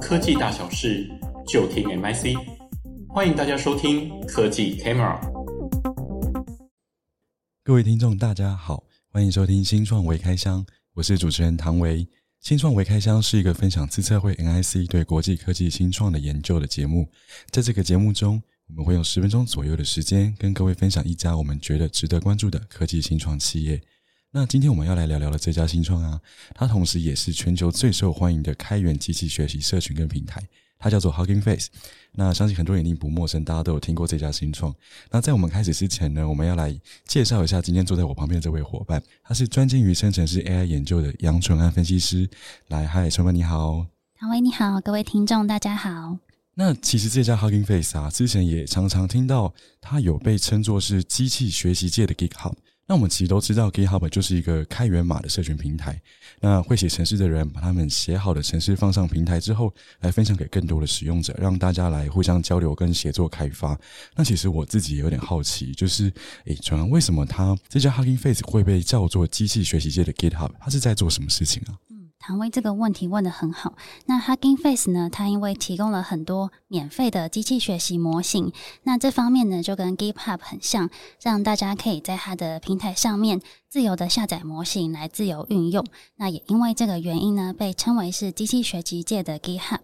科技大小事，就听 MIC。欢迎大家收听科技 Camera。各位听众，大家好，欢迎收听新创微开箱，我是主持人唐维。新创微开箱是一个分享自策会 NIC 对国际科技新创的研究的节目。在这个节目中，我们会用十分钟左右的时间，跟各位分享一家我们觉得值得关注的科技新创企业。那今天我们要来聊聊的这家新创啊，它同时也是全球最受欢迎的开源机器学习社群跟平台，它叫做 Hugging Face。那相信很多人一定不陌生，大家都有听过这家新创。那在我们开始之前呢，我们要来介绍一下今天坐在我旁边的这位伙伴，他是专精于生成式 AI 研究的杨纯安分析师。来，嗨，淳安你好。唐威你好，各位听众大家好。那其实这家 Hugging Face 啊，之前也常常听到它有被称作是机器学习界的 GitHub。那我们其实都知道，GitHub 就是一个开源码的社群平台。那会写程式的人把他们写好的程式放上平台之后，来分享给更多的使用者，让大家来互相交流跟协作开发。那其实我自己也有点好奇，就是诶，淳安为什么他这家 Hugging Face 会被叫做机器学习界的 GitHub？他是在做什么事情啊？唐薇这个问题问得很好。那 Hugging Face 呢？它因为提供了很多免费的机器学习模型，那这方面呢就跟 GitHub 很像，让大家可以在它的平台上面自由的下载模型来自由运用。那也因为这个原因呢，被称为是机器学习界的 GitHub。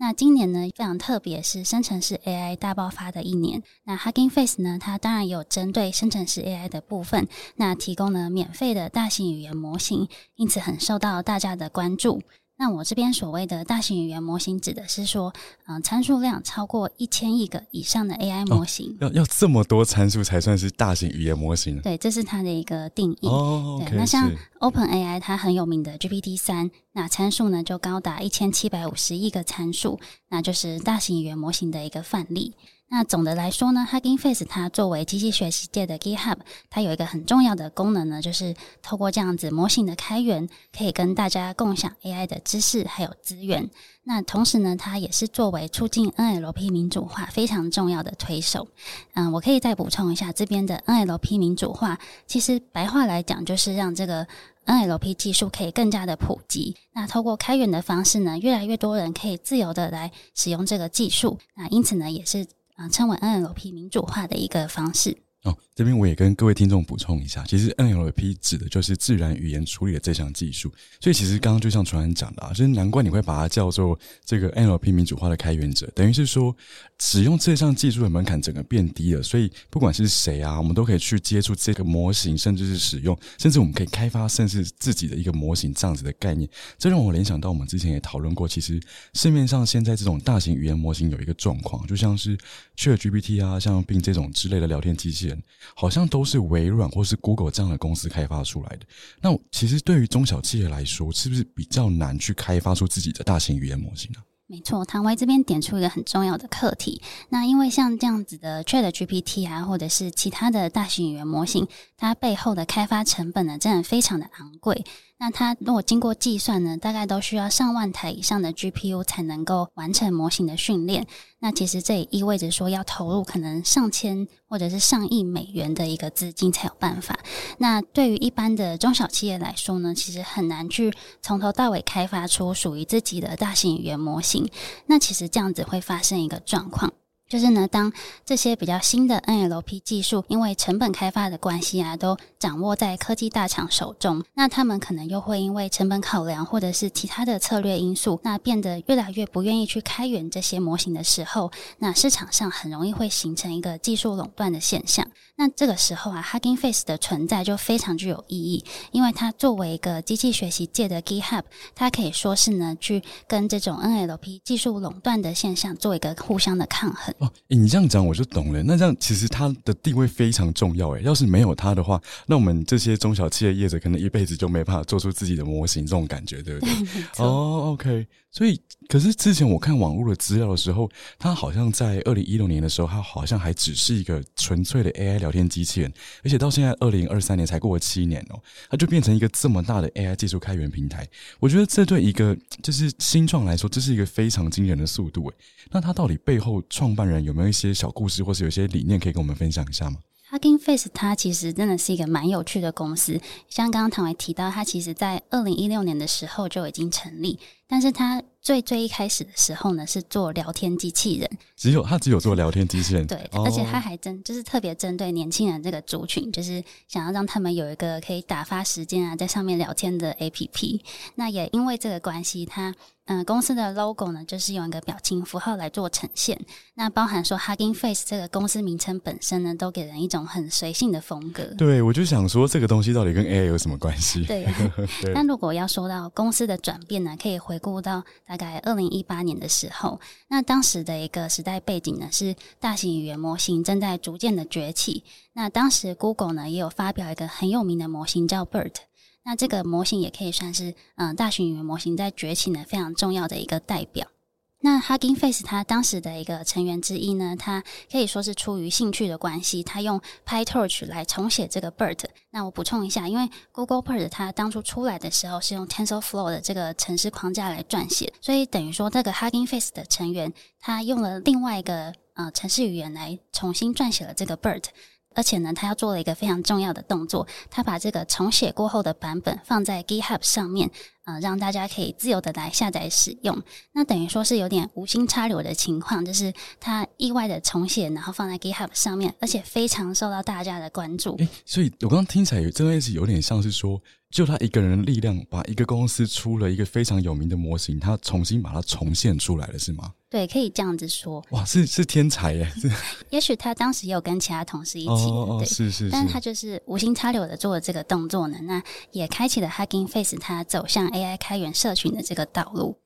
那今年呢，非常特别，是生成式 AI 大爆发的一年。那 Hugging Face 呢，它当然有针对生成式 AI 的部分，那提供了免费的大型语言模型，因此很受到大家的关注。那我这边所谓的大型语言模型，指的是说，嗯、呃，参数量超过一千亿个以上的 AI 模型。哦、要要这么多参数才算是大型语言模型？对，这是它的一个定义。哦，对那像 OpenAI 它很有名的 GPT 三，那参数呢就高达一千七百五十亿个参数，那就是大型语言模型的一个范例。那总的来说呢，Hugging Face 它作为机器学习界的 GitHub，它有一个很重要的功能呢，就是透过这样子模型的开源，可以跟大家共享 AI 的知识还有资源。那同时呢，它也是作为促进 NLP 民主化非常重要的推手。嗯，我可以再补充一下，这边的 NLP 民主化，其实白话来讲就是让这个 NLP 技术可以更加的普及。那透过开源的方式呢，越来越多人可以自由的来使用这个技术。那因此呢，也是。啊，称为 NLP 民主化的一个方式。哦，这边我也跟各位听众补充一下，其实 NLP 指的就是自然语言处理的这项技术。所以其实刚刚就像淳安讲的啊，就是难怪你会把它叫做这个 NLP 民主化的开源者，等于是说使用这项技术的门槛整个变低了。所以不管是谁啊，我们都可以去接触这个模型，甚至是使用，甚至我们可以开发，甚至自己的一个模型这样子的概念。这让我联想到我们之前也讨论过，其实市面上现在这种大型语言模型有一个状况，就像是 ChatGPT 啊，像并这种之类的聊天机器人。好像都是微软或是 Google 这样的公司开发出来的。那其实对于中小企业来说，是不是比较难去开发出自己的大型语言模型呢？没错，唐威这边点出一个很重要的课题。那因为像这样子的 ChatGPT 啊，或者是其他的大型语言模型，它背后的开发成本呢，真的非常的昂贵。那它如果经过计算呢，大概都需要上万台以上的 GPU 才能够完成模型的训练。那其实这也意味着说，要投入可能上千或者是上亿美元的一个资金才有办法。那对于一般的中小企业来说呢，其实很难去从头到尾开发出属于自己的大型语言模型。那其实这样子会发生一个状况。就是呢，当这些比较新的 NLP 技术因为成本开发的关系啊，都掌握在科技大厂手中，那他们可能又会因为成本考量或者是其他的策略因素，那变得越来越不愿意去开源这些模型的时候，那市场上很容易会形成一个技术垄断的现象。那这个时候啊，Hugging Face 的存在就非常具有意义，因为它作为一个机器学习界的 GitHub，它可以说是呢，去跟这种 NLP 技术垄断的现象做一个互相的抗衡。哦，诶，你这样讲我就懂了。那这样其实它的地位非常重要。诶，要是没有它的话，那我们这些中小企业业者可能一辈子就没办法做出自己的模型，这种感觉，对不对？哦，OK。所以，可是之前我看网络的资料的时候，它好像在二零一六年的时候，它好像还只是一个纯粹的 AI 聊天机器人，而且到现在二零二三年才过了七年哦，它就变成一个这么大的 AI 技术开源平台。我觉得这对一个就是新创来说，这是一个非常惊人的速度诶。那它到底背后创办人有没有一些小故事，或是有些理念可以跟我们分享一下吗？Hugging Face 它其实真的是一个蛮有趣的公司，像刚刚唐维提到，它其实在二零一六年的时候就已经成立，但是它最最一开始的时候呢，是做聊天机器人，只有他只有做聊天机器人，对，而且他还针就是特别针对年轻人这个族群，就是想要让他们有一个可以打发时间啊，在上面聊天的 APP。那也因为这个关系，他。嗯，公司的 logo 呢，就是用一个表情符号来做呈现。那包含说 Hugging Face 这个公司名称本身呢，都给人一种很随性的风格。对，我就想说，这个东西到底跟 AI 有什么关系？对。那如果要说到公司的转变呢，可以回顾到大概二零一八年的时候。那当时的一个时代背景呢，是大型语言模型正在逐渐的崛起。那当时 Google 呢，也有发表一个很有名的模型叫 BERT。那这个模型也可以算是，嗯，大型语言模型在崛起呢非常重要的一个代表。那 Hugging Face 它当时的一个成员之一呢，他可以说是出于兴趣的关系，他用 PyTorch 来重写这个 BERT。那我补充一下，因为 Google BERT 它当初出来的时候是用 TensorFlow 的这个城市框架来撰写，所以等于说这个 Hugging Face 的成员他用了另外一个呃城市语言来重新撰写了这个 BERT。而且呢，他要做了一个非常重要的动作，他把这个重写过后的版本放在 GitHub 上面。呃，让大家可以自由的来下载使用，那等于说是有点无心插柳的情况，就是他意外的重写，然后放在 GitHub 上面，而且非常受到大家的关注。诶，所以我刚刚听起来，这个意思有点像是说，就他一个人的力量，把一个公司出了一个非常有名的模型，他重新把它重现出来了，是吗？对，可以这样子说。哇，是是天才耶！是也许他当时也有跟其他同事一起，哦哦对，是是是，但是他就是无心插柳的做了这个动作呢，那也开启了 Hugging Face 他走向。AI 开源社群的这个道路。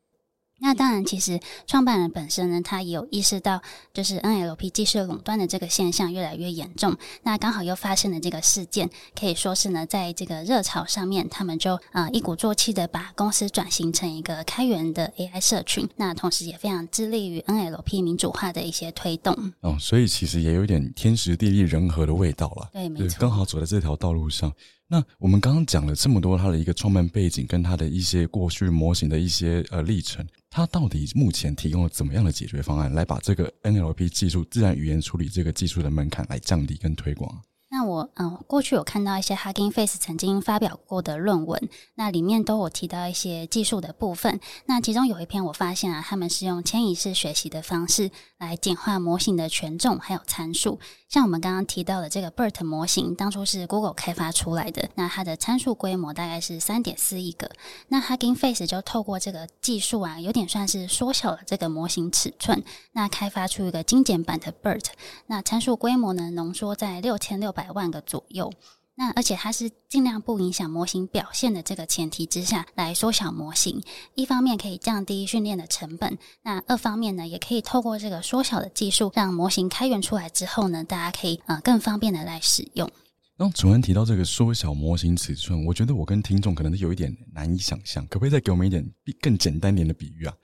那当然，其实创办人本身呢，他也有意识到，就是 NLP 技术垄断的这个现象越来越严重。那刚好又发生了这个事件，可以说是呢，在这个热潮上面，他们就啊、呃、一鼓作气的把公司转型成一个开源的 AI 社群。那同时也非常致力于 NLP 民主化的一些推动。哦，所以其实也有点天时地利人和的味道了。对，没错，刚好走在这条道路上。那我们刚刚讲了这么多，它的一个创办背景跟它的一些过去模型的一些呃历程，它到底目前提供了怎么样的解决方案，来把这个 NLP 技术、自然语言处理这个技术的门槛来降低跟推广？那我嗯，过去有看到一些 Hugging Face 曾经发表过的论文，那里面都有提到一些技术的部分。那其中有一篇我发现啊，他们是用迁移式学习的方式来简化模型的权重还有参数。像我们刚刚提到的这个 BERT 模型，当初是 Google 开发出来的，那它的参数规模大概是三点四亿个。那 Hugging Face 就透过这个技术啊，有点算是缩小了这个模型尺寸，那开发出一个精简版的 BERT，那参数规模呢，浓缩在六千六百。万个左右，那而且它是尽量不影响模型表现的这个前提之下来缩小模型，一方面可以降低训练的成本，那二方面呢，也可以透过这个缩小的技术，让模型开源出来之后呢，大家可以呃更方便的来使用。然后主任提到这个缩小模型尺寸，我觉得我跟听众可能有一点难以想象，可不可以再给我们一点更简单点的比喻啊？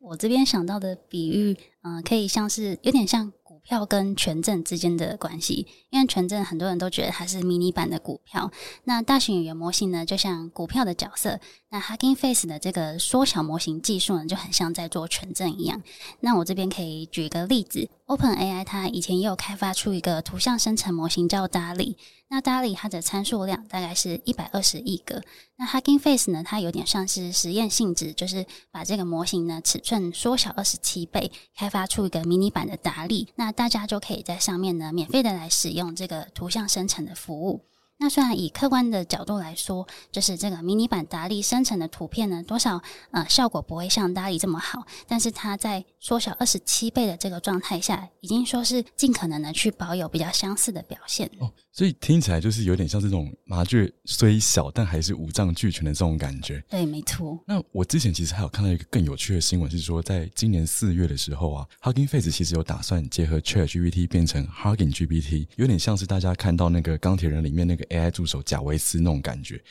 我这边想到的比喻，嗯、呃，可以像是有点像。股票跟权证之间的关系，因为权证很多人都觉得它是迷你版的股票，那大型语言模型呢，就像股票的角色。那 Hugging Face 的这个缩小模型技术呢，就很像在做权证一样。那我这边可以举一个例子，OpenAI 它以前也有开发出一个图像生成模型叫 DALL-E。那 DALL-E 它的参数量大概是一百二十亿个。那 Hugging Face 呢，它有点像是实验性质，就是把这个模型呢尺寸缩小二十七倍，开发出一个迷你版的 DALL-E。那那大家就可以在上面呢免费的来使用这个图像生成的服务。那虽然以客观的角度来说，就是这个迷你版 DALL-E 生成的图片呢，多少呃效果不会像 DALL-E 这么好，但是它在缩小二十七倍的这个状态下，已经说是尽可能的去保有比较相似的表现。哦，所以听起来就是有点像这种麻雀虽小，但还是五脏俱全的这种感觉。对，没错。那我之前其实还有看到一个更有趣的新闻，是说在今年四月的时候啊，Hugging Face 其实有打算结合 ChatGPT 变成 Hugging GPT，有点像是大家看到那个钢铁人里面那个。AI 助手贾维斯那种感觉，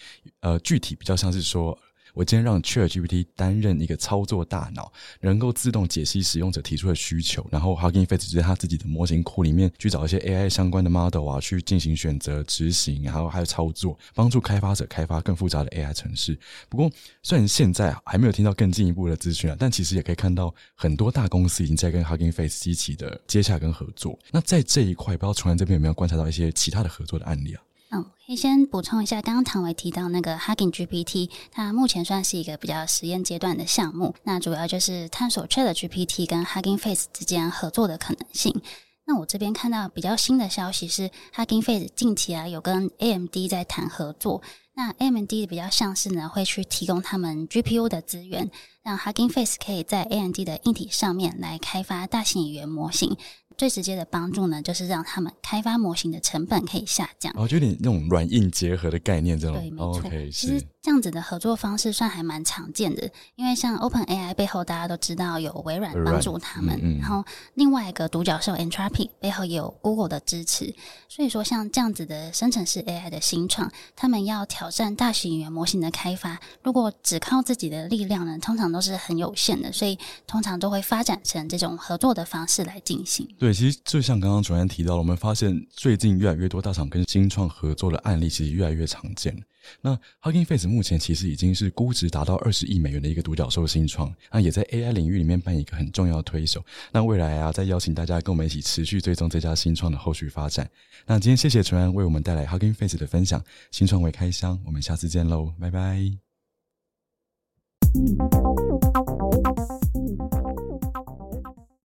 呃，具体比较像是说，我今天让 ChatGPT 担任一个操作大脑，能够自动解析使用者提出的需求，然后 Hugging Face 就在他自己的模型库里面去找一些 AI 相关的 model 啊，去进行选择、执行，然后还有操作，帮助开发者开发更复杂的 AI 程式。不过，虽然现在还没有听到更进一步的资讯啊，但其实也可以看到很多大公司已经在跟 Hugging Face 积极的接洽跟合作。那在这一块，不知道崇安这边有没有观察到一些其他的合作的案例啊？嗯，可以先补充一下，刚刚唐维提到那个 Hugging GPT，它目前算是一个比较实验阶段的项目，那主要就是探索 ChatGPT 跟 Hugging Face 之间合作的可能性。那我这边看到比较新的消息是，Hugging Face 近期啊有跟 AMD 在谈合作。那 AMD 比较像是呢会去提供他们 GPU 的资源，让 Hugging Face 可以在 AMD 的硬体上面来开发大型语言模型。最直接的帮助呢，就是让他们开发模型的成本可以下降。哦，就有点那种软硬结合的概念，这种。对，没错。Okay, 其实这样子的合作方式算还蛮常见的，因为像 OpenAI 背后大家都知道有微软帮助他们，嗯嗯、然后另外一个独角兽 Anthropic 背后也有 Google 的支持。所以说，像这样子的生成式 AI 的新创，他们要挑战大型语言模型的开发，如果只靠自己的力量呢，通常都是很有限的，所以通常都会发展成这种合作的方式来进行。对，其实就像刚刚主持人提到了，我们发现最近越来越多大厂跟新创合作的案例，其实越来越常见。那 Hugging Face 目前其实已经是估值达到二十亿美元的一个独角兽新创，那也在 AI 领域里面扮演一个很重要的推手。那未来啊，再邀请大家跟我们一起持续追踪这家新创的后续发展。那今天谢谢淳安为我们带来 Hugging Face 的分享，新创为开箱，我们下次见喽，拜拜。